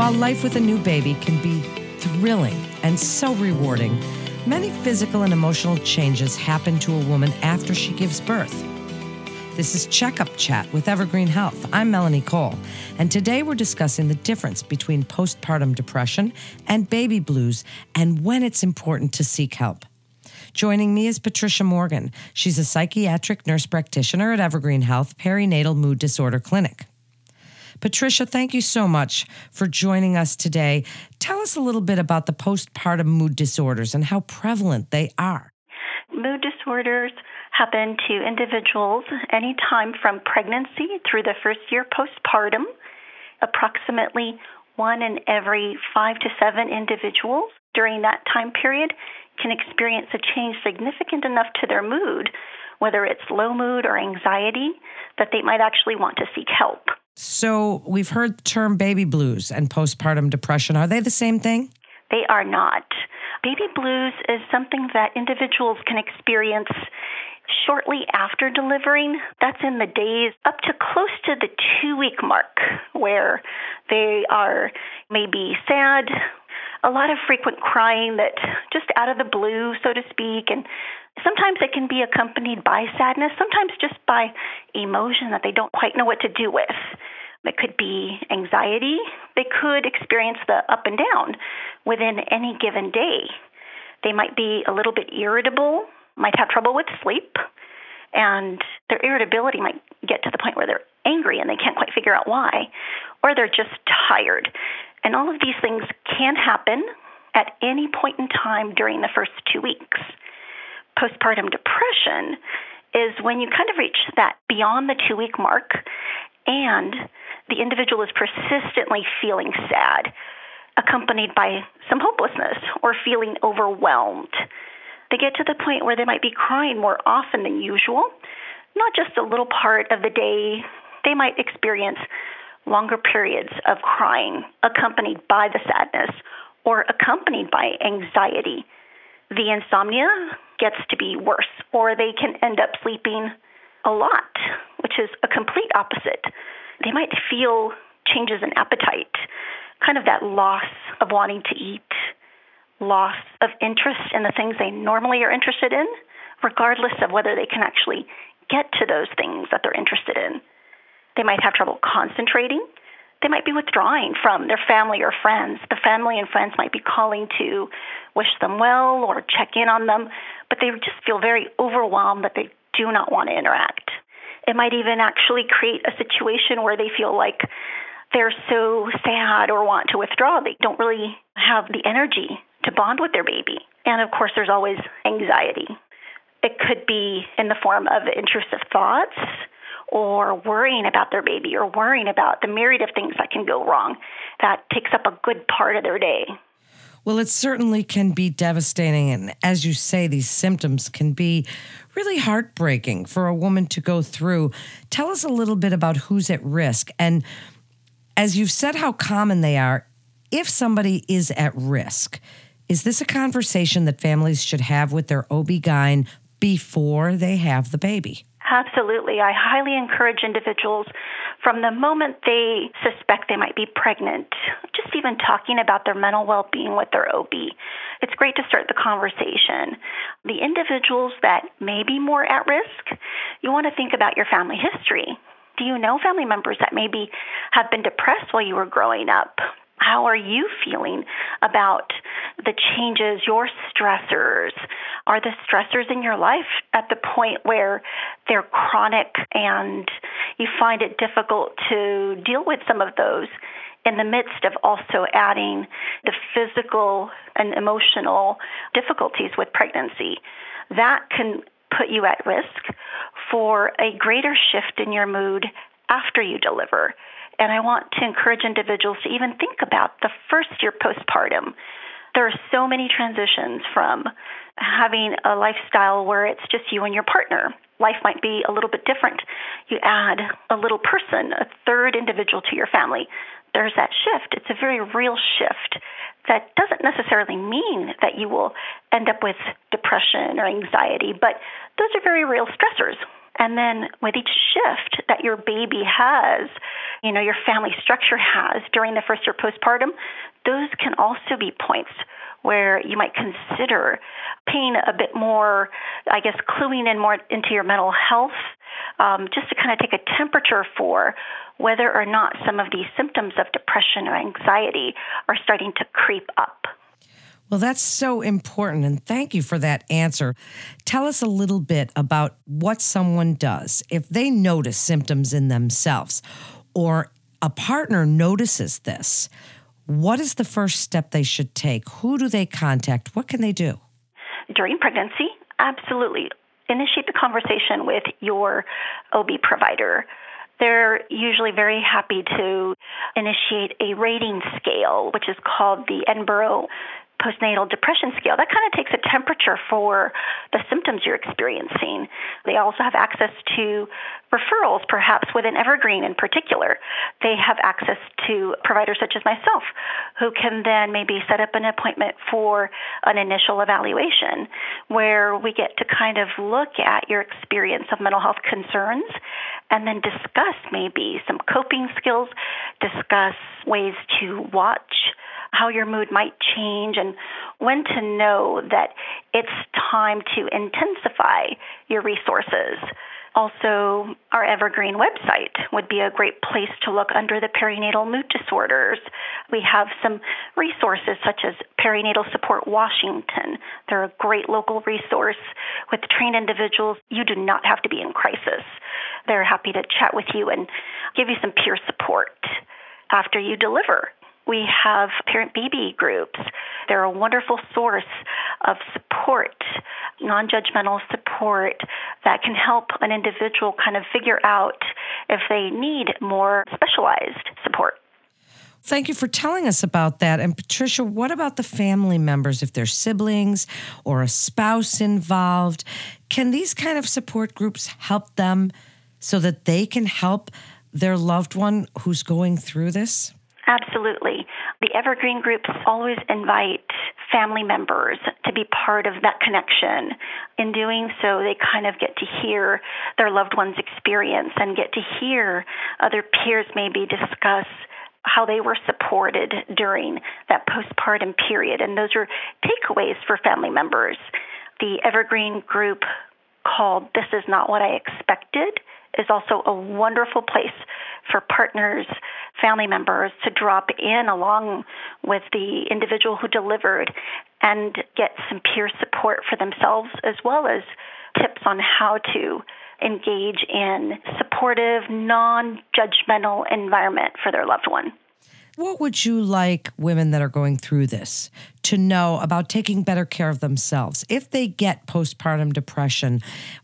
While life with a new baby can be thrilling and so rewarding, many physical and emotional changes happen to a woman after she gives birth. This is Checkup Chat with Evergreen Health. I'm Melanie Cole, and today we're discussing the difference between postpartum depression and baby blues and when it's important to seek help. Joining me is Patricia Morgan. She's a psychiatric nurse practitioner at Evergreen Health Perinatal Mood Disorder Clinic. Patricia, thank you so much for joining us today. Tell us a little bit about the postpartum mood disorders and how prevalent they are. Mood disorders happen to individuals anytime from pregnancy through the first year postpartum. Approximately one in every five to seven individuals during that time period can experience a change significant enough to their mood, whether it's low mood or anxiety, that they might actually want to seek help. So, we've heard the term baby blues and postpartum depression. Are they the same thing? They are not. Baby blues is something that individuals can experience shortly after delivering. That's in the days up to close to the two week mark, where they are maybe sad, a lot of frequent crying that just out of the blue, so to speak, and sometimes it can be accompanied by sadness, sometimes just by emotion that they don't quite know what to do with. It could be anxiety. They could experience the up and down within any given day. They might be a little bit irritable, might have trouble with sleep, and their irritability might get to the point where they're angry and they can't quite figure out why, or they're just tired. And all of these things can happen at any point in time during the first two weeks. Postpartum depression is when you kind of reach that beyond the two week mark and the individual is persistently feeling sad, accompanied by some hopelessness or feeling overwhelmed. They get to the point where they might be crying more often than usual, not just a little part of the day. They might experience longer periods of crying accompanied by the sadness or accompanied by anxiety. The insomnia gets to be worse, or they can end up sleeping a lot, which is a complete opposite. They might feel changes in appetite, kind of that loss of wanting to eat, loss of interest in the things they normally are interested in, regardless of whether they can actually get to those things that they're interested in. They might have trouble concentrating. They might be withdrawing from their family or friends. The family and friends might be calling to wish them well or check in on them, but they just feel very overwhelmed that they do not want to interact. It might even actually create a situation where they feel like they're so sad or want to withdraw. They don't really have the energy to bond with their baby. And of course, there's always anxiety. It could be in the form of intrusive thoughts or worrying about their baby or worrying about the myriad of things that can go wrong. That takes up a good part of their day. Well, it certainly can be devastating. And as you say, these symptoms can be really heartbreaking for a woman to go through. Tell us a little bit about who's at risk. And as you've said how common they are, if somebody is at risk, is this a conversation that families should have with their OB-GYN before they have the baby? Absolutely. I highly encourage individuals from the moment they suspect they might be pregnant, just even talking about their mental well being with their OB. It's great to start the conversation. The individuals that may be more at risk, you want to think about your family history. Do you know family members that maybe have been depressed while you were growing up? How are you feeling about the changes, your stressors? Are the stressors in your life at the point where they're chronic and you find it difficult to deal with some of those in the midst of also adding the physical and emotional difficulties with pregnancy? That can put you at risk for a greater shift in your mood after you deliver. And I want to encourage individuals to even think about the first year postpartum. There are so many transitions from having a lifestyle where it's just you and your partner. Life might be a little bit different. You add a little person, a third individual to your family. There's that shift. It's a very real shift that doesn't necessarily mean that you will end up with depression or anxiety, but those are very real stressors And then with each shift that your baby has, you know, your family structure has during the first or postpartum, those can also be points where you might consider paying a bit more, I guess, cluing in more into your mental health, um, just to kind of take a temperature for whether or not some of these symptoms of depression or anxiety are starting to creep up. Well, that's so important. And thank you for that answer. Tell us a little bit about what someone does if they notice symptoms in themselves or a partner notices this. What is the first step they should take? Who do they contact? What can they do? During pregnancy, absolutely. Initiate the conversation with your OB provider they're usually very happy to initiate a rating scale, which is called the Edinburgh postnatal depression scale, that kind of takes a temperature for the symptoms you're experiencing. They also have access to referrals, perhaps within Evergreen in particular. They have access to providers such as myself who can then maybe set up an appointment for an initial evaluation where we get to kind of look at your experience of mental health concerns and then discuss maybe some coping skills, discuss ways to watch how your mood might change and when to know that it's time to intensify your resources. Also, our Evergreen website would be a great place to look under the perinatal mood disorders. We have some resources such as Perinatal Support Washington. They're a great local resource with trained individuals. You do not have to be in crisis. They're happy to chat with you and give you some peer support after you deliver we have parent BB groups. They're a wonderful source of support, non judgmental support that can help an individual kind of figure out if they need more specialized support. Thank you for telling us about that. And Patricia, what about the family members? If there's siblings or a spouse involved, can these kind of support groups help them so that they can help their loved one who's going through this? Absolutely. The Evergreen groups always invite family members to be part of that connection. In doing so, they kind of get to hear their loved one's experience and get to hear other peers maybe discuss how they were supported during that postpartum period. And those are takeaways for family members. The Evergreen group called This Is Not What I Expected is also a wonderful place for partners, family members to drop in along with the individual who delivered and get some peer support for themselves as well as tips on how to engage in supportive, non-judgmental environment for their loved one. What would you like women that are going through this to know about taking better care of themselves? If they get postpartum depression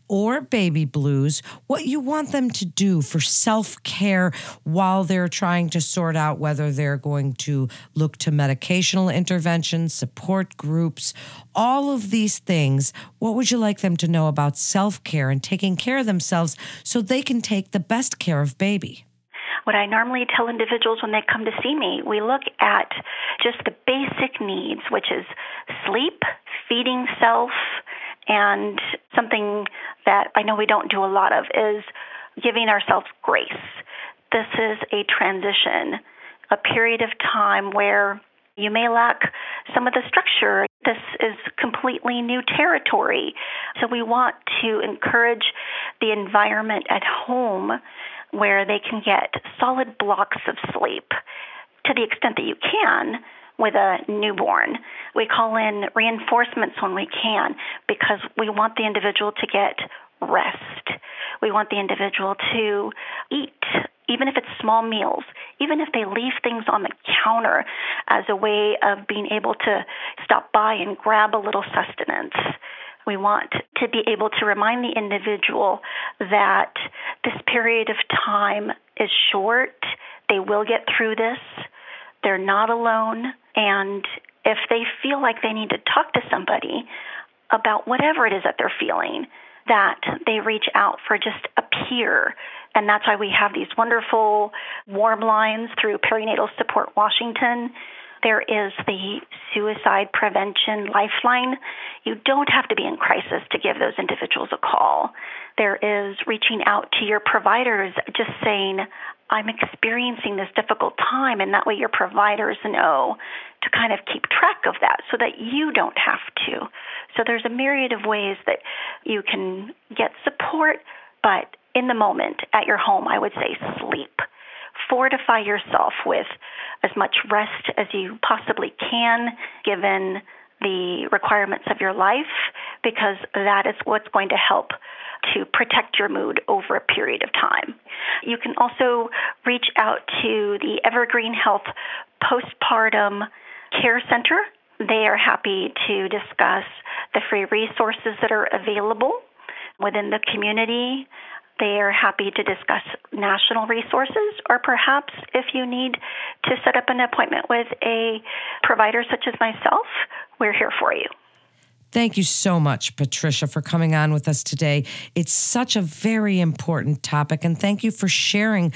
or baby blues, what you want them to do for self care while they're trying to sort out whether they're going to look to medicational interventions, support groups, all of these things. What would you like them to know about self care and taking care of themselves so they can take the best care of baby? What I normally tell individuals when they come to see me, we look at just the basic needs, which is sleep, feeding self, and something that I know we don't do a lot of is giving ourselves grace. This is a transition, a period of time where you may lack some of the structure. This is completely new territory. So we want to encourage the environment at home where they can get solid blocks of sleep to the extent that you can with a newborn. We call in reinforcements when we can because we want the individual to get rest. We want the individual to eat, even if it's small meals, even if they leave things on the counter as a way of being able to stop by and grab a little sustenance. We want to be able to remind the individual that this period of time is short. They will get through this. They're not alone. And if they feel like they need to talk to somebody about whatever it is that they're feeling, that they reach out for just a peer. And that's why we have these wonderful warm lines through Perinatal Support Washington There is the suicide prevention lifeline. You don't have to be in crisis to give those individuals a call. There is reaching out to your providers, just saying, I'm experiencing this difficult time, and that way your providers know to kind of keep track of that so that you don't have to. So there's a myriad of ways that you can get support, but in the moment at your home, I would say sleep. Fortify yourself with as much rest as you possibly can, given the requirements of your life, because that is what's going to help to protect your mood over a period of time. You can also reach out to the Evergreen Health Postpartum Care Center. They are happy to discuss the free resources that are available within the community. They are happy to discuss national resources, or perhaps if you need to set up an appointment with a provider such as myself, we're here for you. Thank you so much, Patricia, for coming on with us today. It's such a very important topic, and thank you for sharing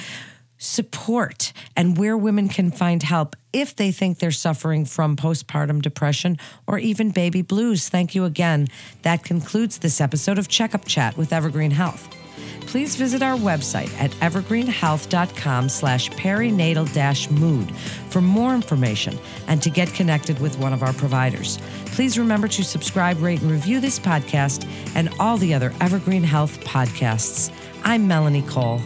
support and where women can find help if they think they're suffering from postpartum depression or even baby blues. Thank you again. That concludes this episode of Checkup Chat with Evergreen Health please visit our website at evergreenhealth.com slash perinatal mood for more information and to get connected with one of our providers. Please remember to subscribe, rate, and review this podcast and all the other Evergreen Health podcasts. I'm Melanie Cole.